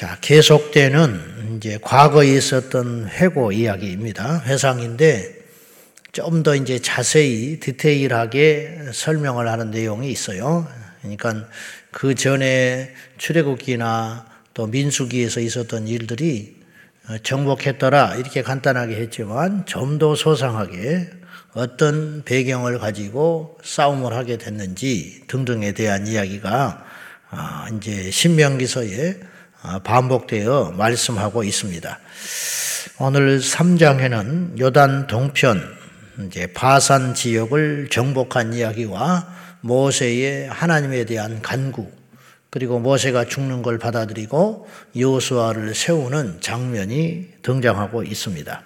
자, 계속되는 이제 과거에 있었던 회고 이야기입니다. 회상인데 좀 더 이제 자세히 디테일하게 설명을 하는 내용이 있어요. 그러니까 그 전에 출애굽기나 또 민수기에서 있었던 일들이 정복했더라 이렇게 간단하게 했지만 좀 더 소상하게 어떤 배경을 가지고 싸움을 하게 됐는지 등등에 대한 이야기가 아, 이제 신명기서에 아, 반복되어 말씀하고 있습니다. 오늘 3장에는 요단 동편 이제 바산 지역을 정복한 이야기와 모세의 하나님에 대한 간구 그리고 모세가 죽는 걸 받아들이고 요수아를 세우는 장면이 등장하고 있습니다.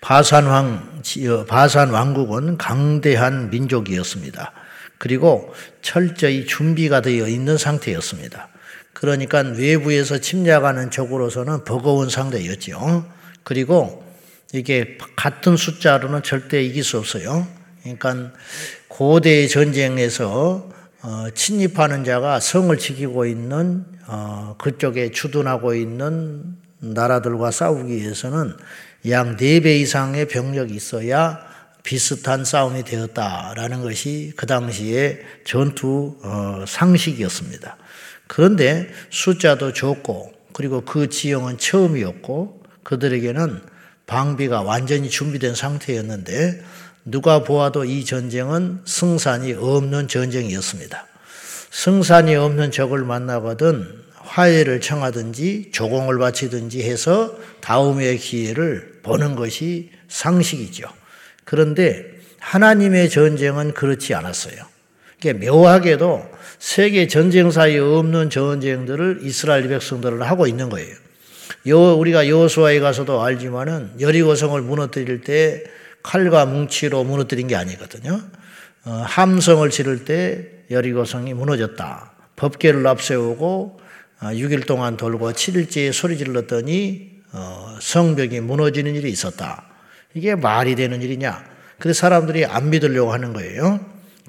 바산 왕 바산 왕국은 강대한 민족이었습니다. 그리고 철저히 준비가 되어 있는 상태였습니다. 그러니까 외부에서 침략하는 적으로서는 버거운 상대였죠. 그리고 이게 같은 숫자로는 절대 이길 수 없어요. 그러니까 고대 전쟁에서 어, 침입하는 자가 성을 지키고 있는 어, 그쪽에 주둔하고 있는 나라들과 싸우기 위해서는 약 4배 이상의 병력이 있어야 비슷한 싸움이 되었다라는 것이 그 당시의 전투 어, 상식이었습니다. 그런데 숫자도 적고 그리고 그 지형은 처음이었고 그들에게는 방비가 완전히 준비된 상태였는데 누가 보아도 이 전쟁은 승산이 없는 전쟁이었습니다. 승산이 없는 적을 만나거든 화해를 청하든지 조공을 바치든지 해서 다음의 기회를 보는 것이 상식이죠. 그런데 하나님의 전쟁은 그렇지 않았어요. 그러니까 묘하게도 세계 전쟁사에 없는 전쟁들을 이스라엘 백성들을 하고 있는 거예요. 요 우리가 여호수아에 가서도 알지만은 여리고성을 무너뜨릴 때 칼과 뭉치로 무너뜨린 게 아니거든요. 어, 함성을 지를 때 여리고성이 무너졌다. 법계를 앞세우고 6일 어, 동안 돌고 7일째에 소리 질렀더니 어, 성벽이 무너지는 일이 있었다. 이게 말이 되는 일이냐? 그래서 사람들이 안 믿으려고 하는 거예요.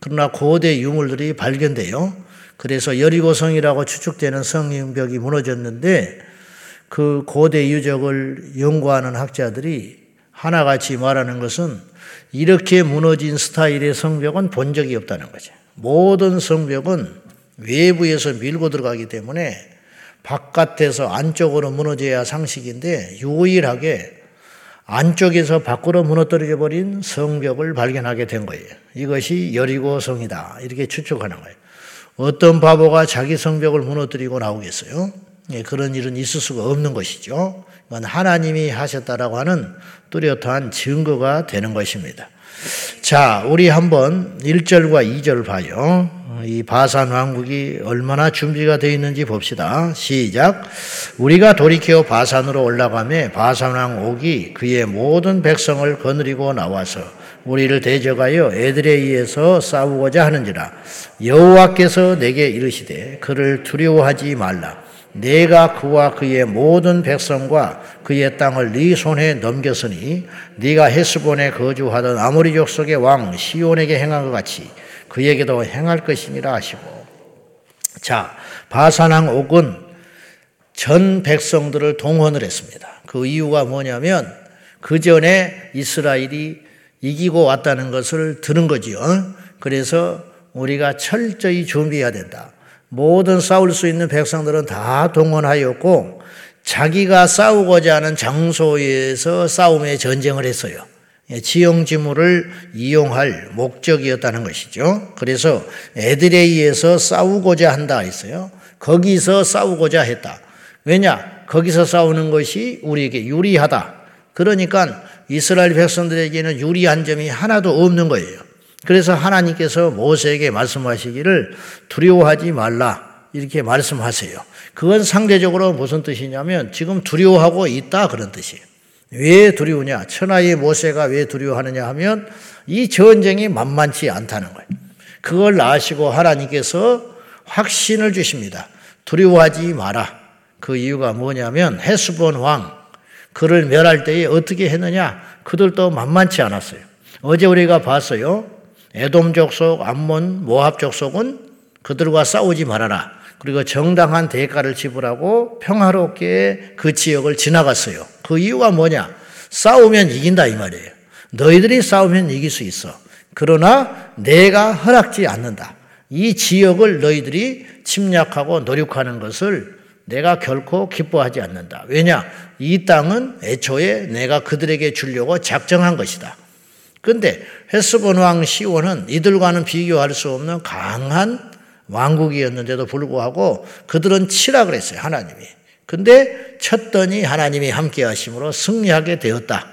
그러나 고대 유물들이 발견돼요. 그래서 여리고성이라고 추측되는 성벽이 무너졌는데 그 고대 유적을 연구하는 학자들이 하나같이 말하는 것은 이렇게 무너진 스타일의 성벽은 본 적이 없다는 거죠. 모든 성벽은 외부에서 밀고 들어가기 때문에 바깥에서 안쪽으로 무너져야 상식인데 유일하게 안쪽에서 밖으로 무너뜨려 버린 성벽을 발견하게 된 거예요. 이것이 여리고 성이다. 이렇게 추측하는 거예요. 어떤 바보가 자기 성벽을 무너뜨리고 나오겠어요? 예, 그런 일은 있을 수가 없는 것이죠. 이건 하나님이 하셨다라고 하는 뚜렷한 증거가 되는 것입니다. 자, 우리 한번 1절과 2절 봐요. 이 바산 왕국이 얼마나 준비가 되어 있는지 봅시다. 시작. 우리가 돌이켜 바산으로 올라가며 바산 왕 옥이 그의 모든 백성을 거느리고 나와서 우리를 대적하여 에드레이에서 싸우고자 하는지라 여호와께서 내게 이르시되 그를 두려워하지 말라. 내가 그와 그의 모든 백성과 그의 땅을 네 손에 넘겼으니 네가 헤스본에 거주하던 아모리 족속의 왕 시온에게 행한 것 같이 그에게도 행할 것이니라 하시고 자 바산왕 옥은 전 백성들을 동원을 했습니다. 그 이유가 뭐냐면 그 전에 이스라엘이 이기고 왔다는 것을 들은 거지요. 그래서 우리가 철저히 준비해야 된다. 모든 싸울 수 있는 백성들은 다 동원하였고 자기가 싸우고자 하는 장소에서 싸움의 전쟁을 했어요. 예, 지형지물을 이용할 목적이었다는 것이죠. 그래서 에드레이에서 싸우고자 한다 했어요. 거기서 싸우고자 했다. 왜냐? 거기서 싸우는 것이 우리에게 유리하다. 그러니까 이스라엘 백성들에게는 유리한 점이 하나도 없는 거예요. 그래서 하나님께서 모세에게 말씀하시기를 두려워하지 말라. 이렇게 말씀하세요. 그건 상대적으로 무슨 뜻이냐면 지금 두려워하고 있다 그런 뜻이에요. 왜 두려우냐? 천하의 모세가 왜 두려워하느냐 하면 이 전쟁이 만만치 않다는 거예요. 그걸 아시고 하나님께서 확신을 주십니다. 두려워하지 마라. 그 이유가 뭐냐면 헤스본 왕 그를 멸할 때에 어떻게 했느냐? 그들도 만만치 않았어요. 어제 우리가 봤어요. 에돔 족속, 암몬, 모압 족속은 그들과 싸우지 말아라. 그리고 정당한 대가를 지불하고 평화롭게 그 지역을 지나갔어요. 그 이유가 뭐냐? 싸우면 이긴다 이 말이에요. 너희들이 싸우면 이길 수 있어. 그러나 내가 허락지 않는다. 이 지역을 너희들이 침략하고 노력하는 것을 내가 결코 기뻐하지 않는다. 왜냐? 이 땅은 애초에 내가 그들에게 주려고 작정한 것이다. 근데 헤스본 왕 시온은 이들과는 비교할 수 없는 강한 왕국이었는데도 불구하고 그들은 치라 그랬어요, 하나님이. 근데 쳤더니 하나님이 함께 하심으로 승리하게 되었다.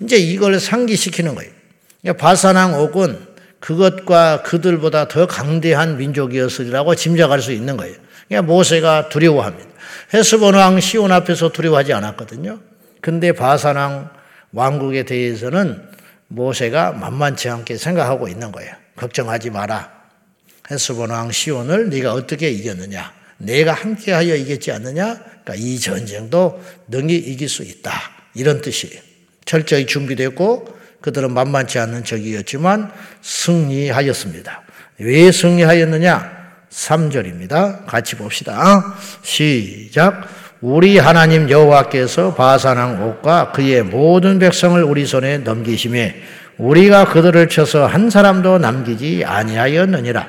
이제 이걸 상기시키는 거예요. 그러니까 바사왕 옥은 그것과 그들보다 더 강대한 민족이었으리라고 짐작할 수 있는 거예요. 그러니까 모세가 두려워합니다. 헤스본 왕 시온 앞에서 두려워하지 않았거든요. 근데 바사왕 왕국에 대해서는 모세가 만만치 않게 생각하고 있는 거예요. 걱정하지 마라. 헤스본 왕 시온을 네가 어떻게 이겼느냐? 내가 함께하여 이겼지 않느냐? 그러니까 이 전쟁도 능히 이길 수 있다. 이런 뜻이에요. 철저히 준비됐고 그들은 만만치 않은 적이었지만 승리하였습니다. 왜 승리하였느냐? 3절입니다. 같이 봅시다. 시작. 우리 하나님 여호와께서 바산왕 옥과 그의 모든 백성을 우리 손에 넘기심에 우리가 그들을 쳐서 한 사람도 남기지 아니하였느니라.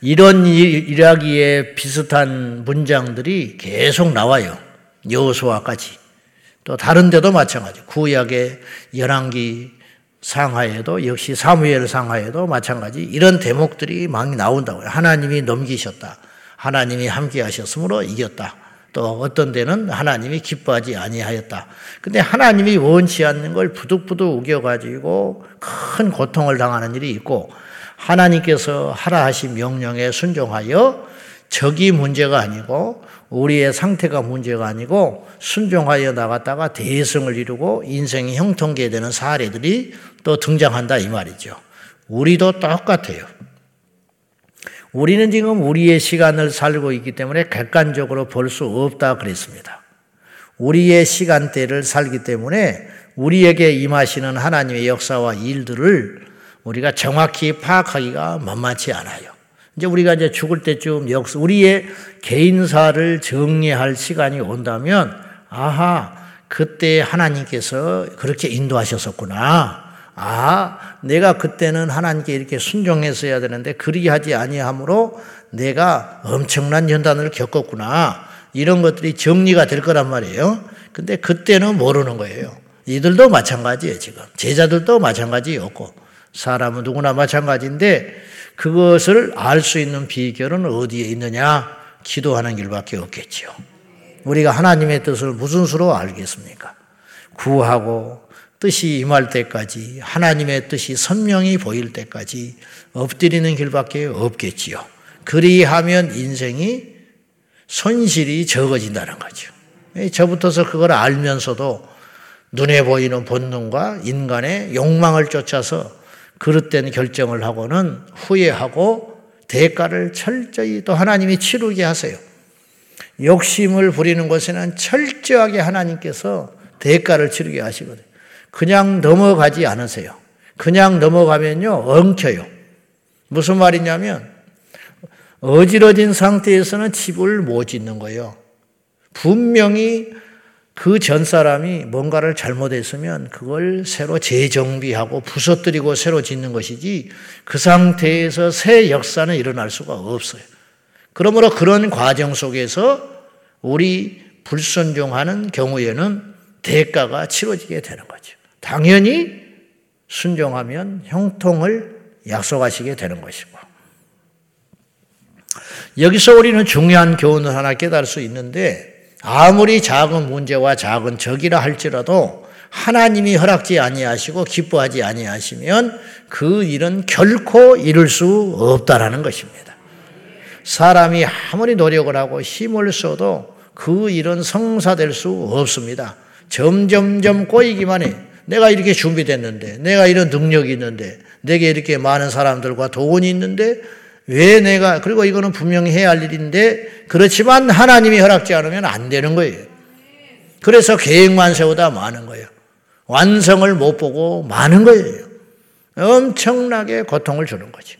이런 이야기에 비슷한 문장들이 계속 나와요. 여호수아까지. 또 다른 데도 마찬가지. 구약의 열왕기 상하에도 역시 사무엘 상하에도 마찬가지 이런 대목들이 많이 나온다고요. 하나님이 넘기셨다. 하나님이 함께 하셨으므로 이겼다. 또 어떤 데는 하나님이 기뻐하지 아니하였다. 근데 하나님이 원치 않는 걸 부득부득 우겨가지고 큰 고통을 당하는 일이 있고 하나님께서 하라 하신 명령에 순종하여 적이 문제가 아니고 우리의 상태가 문제가 아니고 순종하여 나갔다가 대성을 이루고 인생이 형통케 되는 사례들이 또 등장한다 이 말이죠. 우리도 똑같아요. 우리는 지금 우리의 시간을 살고 있기 때문에 객관적으로 볼 수 없다 그랬습니다. 우리의 시간대를 살기 때문에 우리에게 임하시는 하나님의 역사와 일들을 우리가 정확히 파악하기가 만만치 않아요. 이제 우리가 이제 죽을 때쯤 역사, 우리의 개인사를 정리할 시간이 온다면, 아하, 그때 하나님께서 그렇게 인도하셨었구나. 아, 내가 그때는 하나님께 이렇게 순종했어야 되는데 그리하지 아니하므로 내가 엄청난 연단을 겪었구나. 이런 것들이 정리가 될 거란 말이에요. 근데 그때는 모르는 거예요. 이들도 마찬가지예요, 지금. 제자들도 마찬가지였고, 사람은 누구나 마찬가지인데, 그것을 알 수 있는 비결은 어디에 있느냐? 기도하는 길밖에 없겠지요. 우리가 하나님의 뜻을 무슨 수로 알겠습니까? 구하고 뜻이 임할 때까지 하나님의 뜻이 선명히 보일 때까지 엎드리는 길밖에 없겠지요. 그리하면 인생이 손실이 적어진다는 거죠. 저부터서 그걸 알면서도 눈에 보이는 본능과 인간의 욕망을 쫓아서 그릇된 결정을 하고는 후회하고 대가를 철저히 또 하나님이 치르게 하세요. 욕심을 부리는 것에는 철저하게 하나님께서 대가를 치르게 하시거든요. 그냥 넘어가지 않으세요. 그냥 넘어가면요, 엉켜요. 무슨 말이냐면, 어지러진 상태에서는 집을 못 짓는 거예요. 분명히 그 전 사람이 뭔가를 잘못했으면 그걸 새로 재정비하고 부서뜨리고 새로 짓는 것이지 그 상태에서 새 역사는 일어날 수가 없어요. 그러므로 그런 과정 속에서 우리 불순종하는 경우에는 대가가 치러지게 되는 거죠. 당연히 순종하면 형통을 약속하시게 되는 것이고. 여기서 우리는 중요한 교훈을 하나 깨달을 수 있는데 아무리 작은 문제와 작은 적이라 할지라도 하나님이 허락지 아니하시고 기뻐하지 아니하시면 그 일은 결코 이룰 수 없다라는 것입니다. 사람이 아무리 노력을 하고 힘을 써도 그 일은 성사될 수 없습니다. 점점점 꼬이기만 해. 내가 이렇게 준비됐는데, 내가 이런 능력이 있는데, 내게 이렇게 많은 사람들과 돈이 있는데, 왜 내가, 그리고 이거는 분명히 해야 할 일인데, 그렇지만 하나님이 허락지 않으면 안 되는 거예요. 그래서 계획만 세우다 많은 거예요. 완성을 못 보고 많은 거예요. 엄청나게 고통을 주는 거지.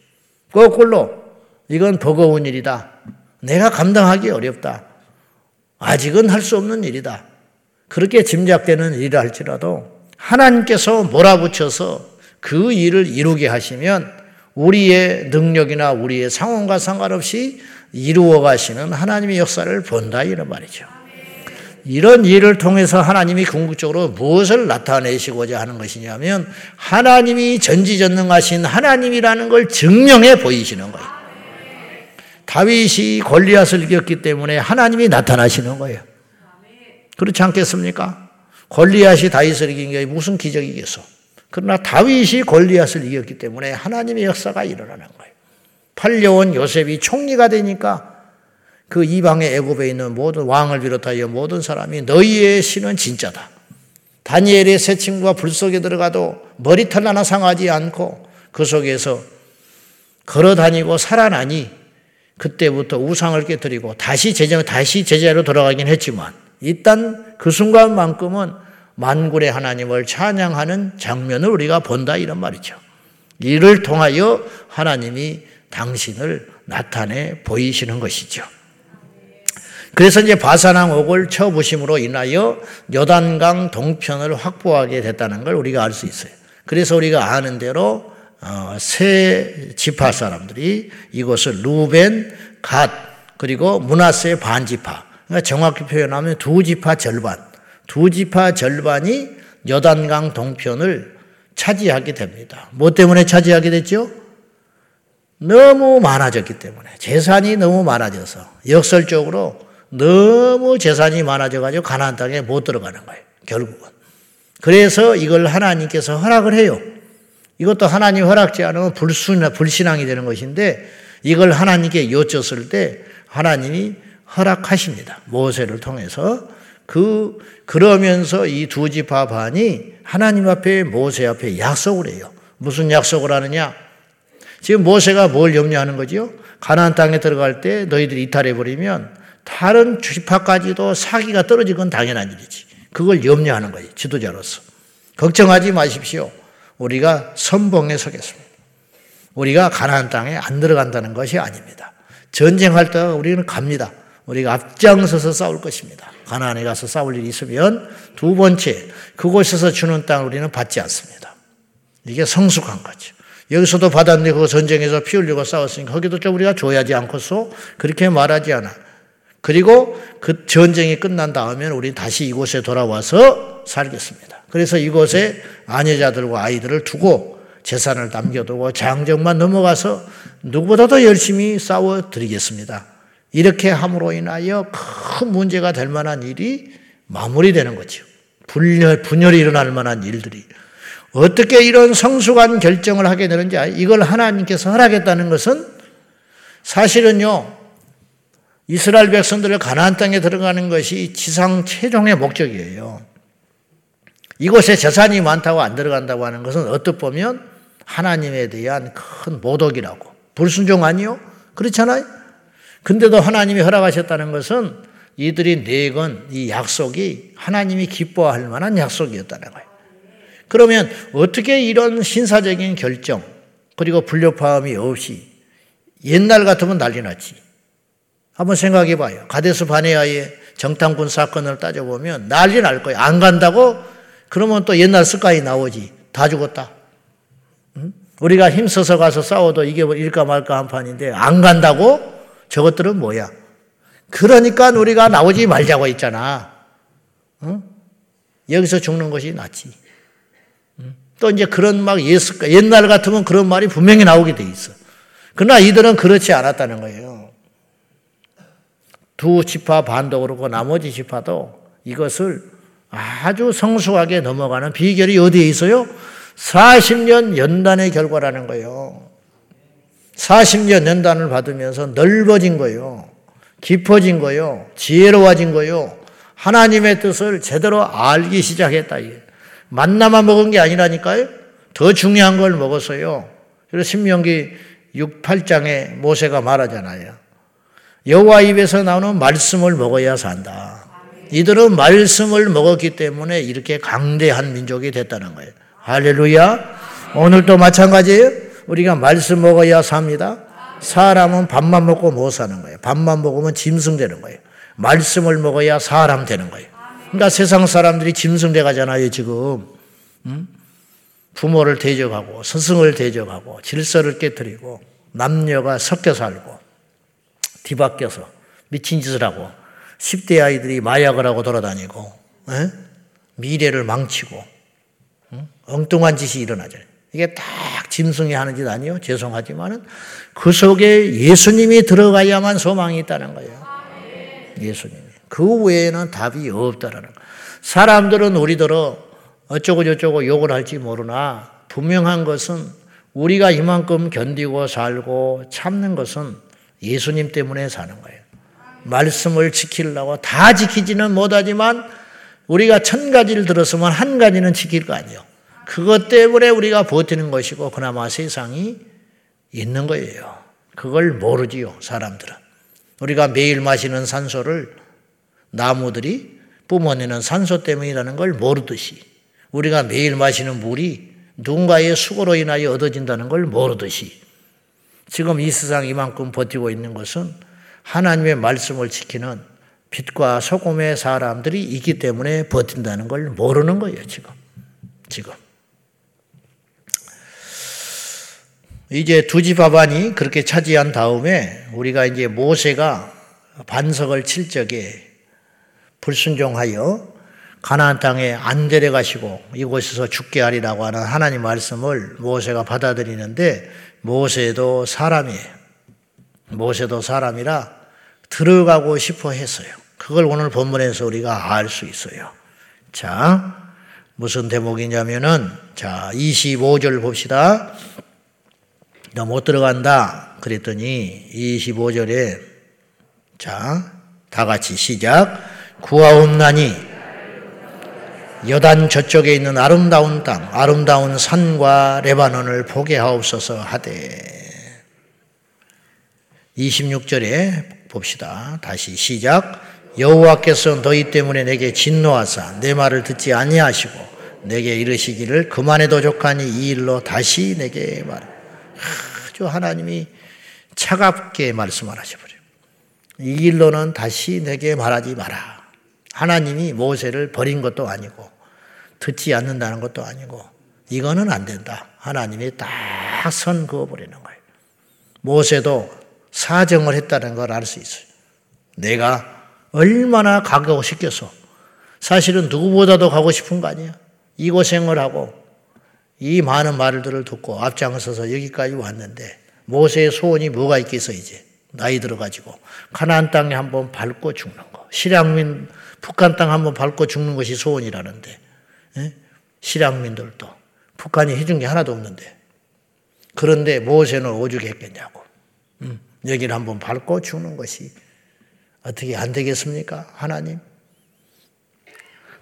거꾸로, 이건 버거운 일이다. 내가 감당하기 어렵다. 아직은 할 수 없는 일이다. 그렇게 짐작되는 일을 할지라도 하나님께서 몰아붙여서 그 일을 이루게 하시면 우리의 능력이나 우리의 상황과 상관없이 이루어 가시는 하나님의 역사를 본다 이런 말이죠. 이런 일을 통해서 하나님이 궁극적으로 무엇을 나타내시고자 하는 것이냐면 하나님이 전지전능하신 하나님이라는 걸 증명해 보이시는 거예요. 다윗이 골리앗을 이겼기 때문에 하나님이 나타나시는 거예요. 그렇지 않겠습니까? 골리앗이 다윗을 이긴 게 무슨 기적이겠어? 그러나 다윗이 골리앗을 이겼기 때문에 하나님의 역사가 일어나는 거예요. 팔려온 요셉이 총리가 되니까 그 이방의 애굽에 있는 모든 왕을 비롯하여 모든 사람이 너희의 신은 진짜다. 다니엘의 새 친구가 불 속에 들어가도 머리털 하나 상하지 않고 그 속에서 걸어 다니고 살아나니 그때부터 우상을 깨뜨리고 다시 제자 다시 제자로 돌아가긴 했지만 일단 그 순간만큼은 만군의 하나님을 찬양하는 장면을 우리가 본다 이런 말이죠. 이를 통하여 하나님이 당신을 나타내 보이시는 것이죠. 그래서 이제 바사랑 옥을 쳐부심으로 인하여 여단강 동편을 확보하게 됐다는 걸 우리가 알 수 있어요. 그래서 우리가 아는 대로 어, 세 지파 사람들이 이곳을 루벤, 갓 그리고 문하세 반지파. 그러니까 정확히 표현하면 두 지파 절반, 두 지파 절반이 여단강 동편을 차지하게 됩니다. 뭐 때문에 차지하게 됐죠? 너무 많아졌기 때문에 재산이 너무 많아져서 역설적으로 너무 재산이 많아져가지고 가나안 땅에 못 들어가는 거예요. 결국은. 그래서 이걸 하나님께서 허락을 해요. 이것도 하나님 허락지 않으면 불순, 불신앙이 되는 것인데 이걸 하나님께 여쭸을 때 하나님이 허락하십니다. 모세를 통해서 그 그러면서 이 두 지파 반이 하나님 앞에 모세 앞에 약속을 해요. 무슨 약속을 하느냐? 지금 모세가 뭘 염려하는 거죠? 가나안 땅에 들어갈 때 너희들이 이탈해 버리면 다른 지파까지도 사기가 떨어지건 당연한 일이지. 그걸 염려하는 거예요. 지도자로서. 걱정하지 마십시오. 우리가 선봉에 서겠습니다. 우리가 가나안 땅에 안 들어간다는 것이 아닙니다. 전쟁할 때 우리는 갑니다. 우리가 앞장서서 싸울 것입니다. 가나안에 가서 싸울 일이 있으면 두 번째 그곳에서 주는 땅을 우리는 받지 않습니다. 이게 성숙한 거죠. 여기서도 받았는데 그 전쟁에서 피 흘리고 싸웠으니까 거기도 좀 우리가 줘야지 않고서 그렇게 말하지 않아. 그리고 그 전쟁이 끝난 다음에 우리 다시 이곳에 돌아와서 살겠습니다. 그래서 이곳에 아내자들과 아이들을 두고 재산을 남겨두고 장정만 넘어가서 누구보다도 열심히 싸워 드리겠습니다. 이렇게 함으로 인하여 큰 문제가 될 만한 일이 마무리되는 거죠. 분열, 분열이 일어날 만한 일들이. 어떻게 이런 성숙한 결정을 하게 되는지 이걸 하나님께서 허락했다는 것은 사실은요 이스라엘 백성들을 가나안 땅에 들어가는 것이 지상 최종의 목적이에요. 이곳에 재산이 많다고 안 들어간다고 하는 것은 어떻 보면 하나님에 대한 큰 모독이라고 불순종 아니요? 그렇잖아요. 근데도 하나님이 허락하셨다는 것은 이들이 내건 이 약속이 하나님이 기뻐할 만한 약속이었다는 거예요. 그러면 어떻게 이런 신사적인 결정, 그리고 불협화음이 없이 옛날 같으면 난리 났지. 한번 생각해 봐요. 가데스 바네아의 정탐꾼 사건을 따져보면 난리 날 거예요. 안 간다고? 그러면 또 옛날 습관이 나오지. 다 죽었다. 응? 우리가 힘써서 가서 싸워도 이게 뭐 일까 말까 한 판인데 안 간다고? 저것들은 뭐야? 그러니까 우리가 나오지 말자고 했잖아. 응? 여기서 죽는 것이 낫지. 또 이제 그런 막 예스, 옛날 같으면 그런 말이 분명히 나오게 돼 있어. 그러나 이들은 그렇지 않았다는 거예요. 두 지파 반도 그렇고 나머지 지파도 이것을 아주 성숙하게 넘어가는 비결이 어디에 있어요? 40년 연단의 결과라는 거예요. 40년 연단을 받으면서 넓어진 거예요. 깊어진 거예요. 지혜로워진 거예요. 하나님의 뜻을 제대로 알기 시작했다. 만나만 먹은 게 아니라니까요. 더 중요한 걸 먹었어요. 그래서 신명기 6, 8장에 모세가 말하잖아요. 여호와 입에서 나오는 말씀을 먹어야 산다. 이들은 말씀을 먹었기 때문에 이렇게 강대한 민족이 됐다는 거예요. 할렐루야. 오늘도 마찬가지예요. 우리가 말씀 먹어야 삽니다. 사람은 밥만 먹고 못 사는 거예요. 밥만 먹으면 짐승 되는 거예요. 말씀을 먹어야 사람 되는 거예요. 그러니까 세상 사람들이 짐승 돼 가잖아요, 지금. 응? 부모를 대적하고 스승을 대적하고 질서를 깨뜨리고 남녀가 섞여 살고 뒤바뀌어서 미친 짓을 하고 10대 아이들이 마약을 하고 돌아다니고 에? 미래를 망치고 응? 엉뚱한 짓이 일어나죠. 이게 딱 짐승이 하는 짓 아니요? 죄송하지만은 그 속에 예수님이 들어가야만 소망이 있다는 거예요. 예수님이. 그 외에는 답이 없다라는 거예요. 사람들은 우리더러 어쩌고 저쩌고 욕을 할지 모르나 분명한 것은 우리가 이만큼 견디고 살고 참는 것은 예수님 때문에 사는 거예요. 말씀을 지키려고 다 지키지는 못하지만 우리가 천 가지를 들었으면 한 가지는 지킬 거 아니에요. 그것 때문에 우리가 버티는 것이고 그나마 세상이 있는 거예요. 그걸 모르지요, 사람들은. 우리가 매일 마시는 산소를 나무들이 뿜어내는 산소 때문이라는 걸 모르듯이 우리가 매일 마시는 물이 누군가의 수고로 인하여 얻어진다는 걸 모르듯이 지금 이 세상 이만큼 버티고 있는 것은 하나님의 말씀을 지키는 빛과 소금의 사람들이 있기 때문에 버틴다는 걸 모르는 거예요, 지금. 지금. 이제 두지바반이 그렇게 차지한 다음에 우리가 이제 모세가 반석을 칠 적에 불순종하여 가나안 땅에 안 데려가시고 이곳에서 죽게 하리라고 하는 하나님 말씀을 모세가 받아들이는데 모세도 사람이에요. 모세도 사람이라 들어가고 싶어 했어요. 그걸 오늘 본문에서 우리가 알 수 있어요. 자, 무슨 대목이냐면은 자, 25절 봅시다. 너 못 들어간다. 그랬더니 25절에 자, 다 같이 시작. 구하옵나니 여단 저쪽에 있는 아름다운 땅, 아름다운 산과 레바논을 보게 하옵소서 하되 26절에 봅시다. 다시 시작. 여호와께서 너희 때문에 내게 진노하사 내 말을 듣지 아니하시고 내게 이르시기를 그만해도 족하니 이 일로 다시 내게 말. 아주 하나님이 차갑게 말씀을 하셔버려요. 이 일로는 다시 내게 말하지 마라. 하나님이 모세를 버린 것도 아니고 듣지 않는다는 것도 아니고 이거는 안 된다. 하나님이 딱 선 그어버리는 거예요. 모세도 사정을 했다는 걸 알 수 있어요. 내가 얼마나 가고 싶겠어. 사실은 누구보다도 가고 싶은 거 아니야. 이 고생을 하고 이 많은 말들을 듣고 앞장서서 여기까지 왔는데 모세의 소원이 뭐가 있겠어 이제 나이 들어가지고 가나안 땅에 한번 밟고 죽는 거. 실향민 북한 땅 한번 밟고 죽는 것이 소원이라는데 예? 실향민들도 북한이 해준 게 하나도 없는데 그런데 무엇에는 오죽했겠냐고 음, 여기를 한번 밟고 죽는 것이 어떻게 안 되겠습니까? 하나님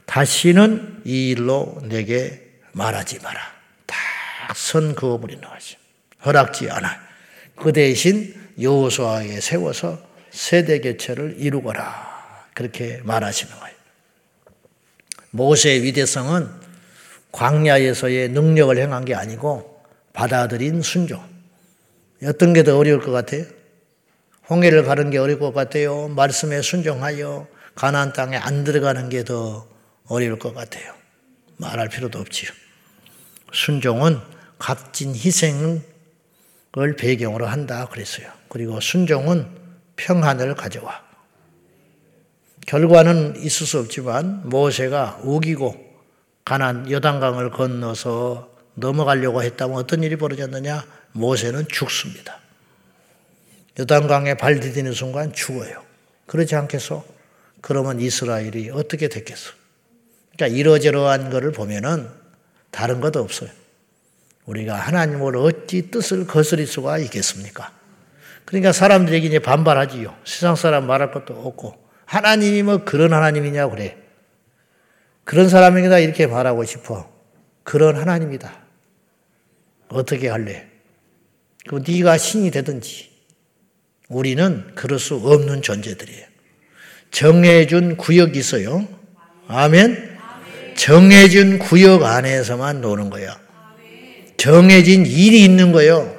다시는 이 일로 내게 말하지 마라. 다선 그어버리는 거죠. 허락지 않아. 그 대신 여호수아에 세워서 세대 교체를 이루거라. 그렇게 말하시는 거예요. 모세의 위대성은 광야에서의 능력을 행한 게 아니고 받아들인 순종. 어떤 게 더 어려울 것 같아요? 홍해를 가는 게 어려울 것 같아요. 말씀에 순종하여 가나안 땅에 안 들어가는 게 더 어려울 것 같아요. 말할 필요도 없지요. 순종은 값진 희생을 배경으로 한다 그랬어요. 그리고 순종은 평안을 가져와. 결과는 있을 수 없지만 모세가 우기고 가난 여단강을 건너서 넘어가려고 했다면 어떤 일이 벌어졌느냐? 모세는 죽습니다. 여단강에 발 디디는 순간 죽어요. 그렇지 않겠어? 그러면 이스라엘이 어떻게 됐겠어? 그러니까 이러저러한 것을 보면은 다른 것도 없어요. 우리가 하나님을 어찌 뜻을 거스릴 수가 있겠습니까? 그러니까 사람들에게 이제 반발하지요. 세상 사람 말할 것도 없고 하나님이 뭐 그런 하나님이냐 그래. 그런 사람에게다 이렇게 말하고 싶어. 그런 하나님이다. 어떻게 할래? 그 네가 신이 되든지. 우리는 그럴 수 없는 존재들이에요. 정해준 구역이 있어요. 아멘. 정해진 구역 안에서만 노는 거야. 정해진 일이 있는 거요.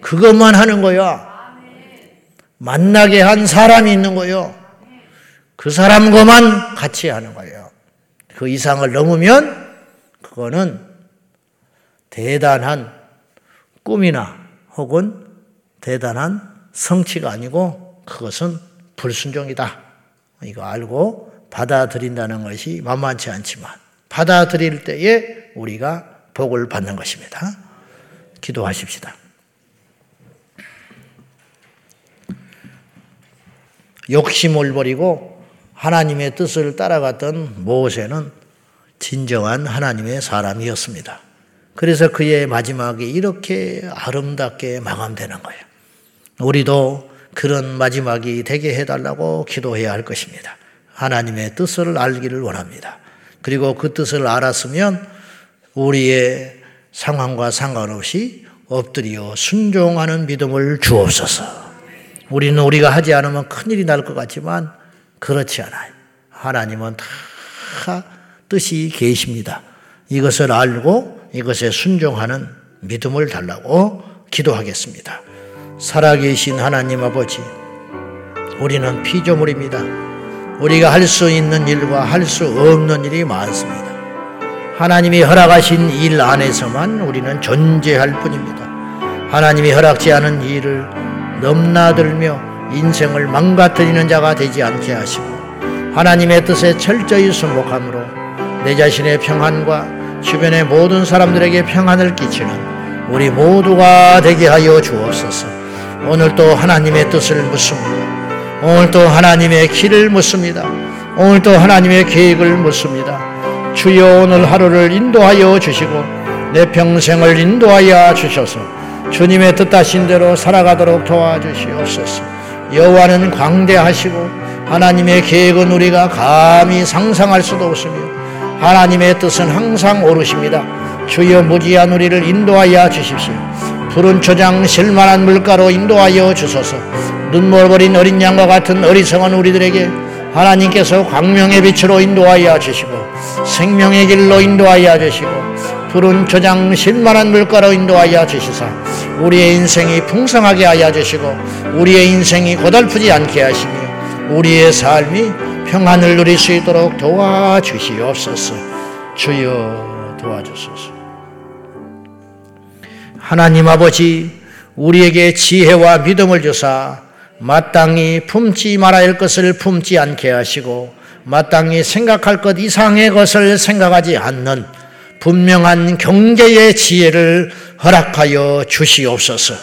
그것만 하는 거야. 만나게 한 사람이 있는 거요. 그 사람과만 같이 하는 거예요. 그 이상을 넘으면 그거는 대단한 꿈이나 혹은 대단한 성취가 아니고 그것은 불순종이다. 이거 알고 받아들인다는 것이 만만치 않지만 받아들일 때에 우리가 복을 받는 것입니다. 기도하십시다. 욕심을 버리고 하나님의 뜻을 따라갔던 모세는 진정한 하나님의 사람이었습니다. 그래서 그의 마지막이 이렇게 아름답게 마감되는 거예요. 우리도 그런 마지막이 되게 해달라고 기도해야 할 것입니다. 하나님의 뜻을 알기를 원합니다. 그리고 그 뜻을 알았으면 우리의 상황과 상관없이 엎드려 순종하는 믿음을 주옵소서. 우리는 우리가 하지 않으면 큰일이 날 것 같지만 그렇지 않아요. 하나님은 다 뜻이 계십니다. 이것을 알고 이것에 순종하는 믿음을 달라고 기도하겠습니다. 살아계신 하나님 아버지, 우리는 피조물입니다. 우리가 할 수 있는 일과 할 수 없는 일이 많습니다. 하나님이 허락하신 일 안에서만 우리는 존재할 뿐입니다. 하나님이 허락지 않은 일을 넘나들며 인생을 망가뜨리는 자가 되지 않게 하시고 하나님의 뜻에 철저히 순복함으로 내 자신의 평안과 주변의 모든 사람들에게 평안을 끼치는 우리 모두가 되게 하여 주옵소서. 오늘도 하나님의 뜻을 묻습니다. 오늘도 하나님의 길을 묻습니다. 오늘도 하나님의 계획을 묻습니다. 주여 오늘 하루를 인도하여 주시고 내 평생을 인도하여 주셔서 주님의 뜻하신 대로 살아가도록 도와주시옵소서. 여호와는 광대하시고 하나님의 계획은 우리가 감히 상상할 수도 없으며 하나님의 뜻은 항상 옳으십니다. 주여 무지한 우리를 인도하여 주십시오. 푸른 초장 실만한 물가로 인도하여 주소서. 눈물 버린 어린 양과 같은 어리석은 우리들에게 하나님께서 광명의 빛으로 인도하여 주시고 생명의 길로 인도하여 주시고 푸른 초장 신만한 물가로 인도하여 주시사 우리의 인생이 풍성하게 하여 주시고 우리의 인생이 고달프지 않게 하시며 우리의 삶이 평안을 누릴 수 있도록 도와주시옵소서. 주여 도와주소서. 하나님 아버지 우리에게 지혜와 믿음을 주사 마땅히 품지 말아야 할 것을 품지 않게 하시고 마땅히 생각할 것 이상의 것을 생각하지 않는 분명한 경계의 지혜를 허락하여 주시옵소서.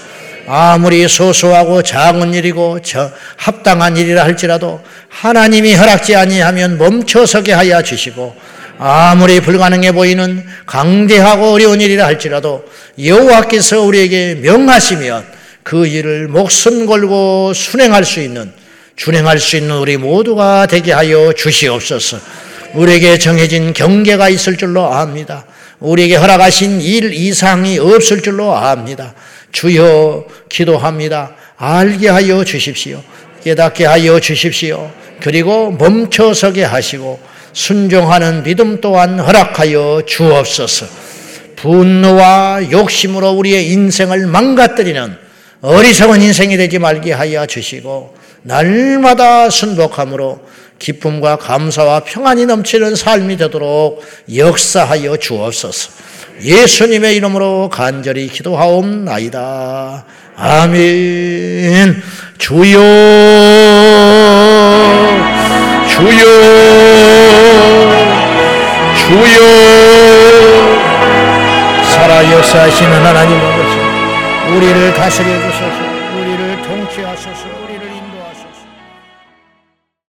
아무리 소소하고 작은 일이고 저 합당한 일이라 할지라도 하나님이 허락지 아니하면 멈춰서게 하여 주시고 아무리 불가능해 보이는 강대하고 어려운 일이라 할지라도 여호와께서 우리에게 명하시면 그 일을 목숨 걸고 순행할 수 있는 준행할 수 있는 우리 모두가 되게 하여 주시옵소서. 우리에게 정해진 경계가 있을 줄로 압니다. 우리에게 허락하신 일 이상이 없을 줄로 압니다. 주여 기도합니다. 알게 하여 주십시오. 깨닫게 하여 주십시오. 그리고 멈춰서게 하시고 순종하는 믿음 또한 허락하여 주옵소서. 분노와 욕심으로 우리의 인생을 망가뜨리는 어리석은 인생이 되지 말게 하여 주시고 날마다 순복함으로 기쁨과 감사와 평안이 넘치는 삶이 되도록 역사하여 주옵소서. 예수님의 이름으로 간절히 기도하옵나이다. 아멘. 주여, 주여, 주여, 살아 역사하시는 하나님 아버지. 우리를 다스려 주소서,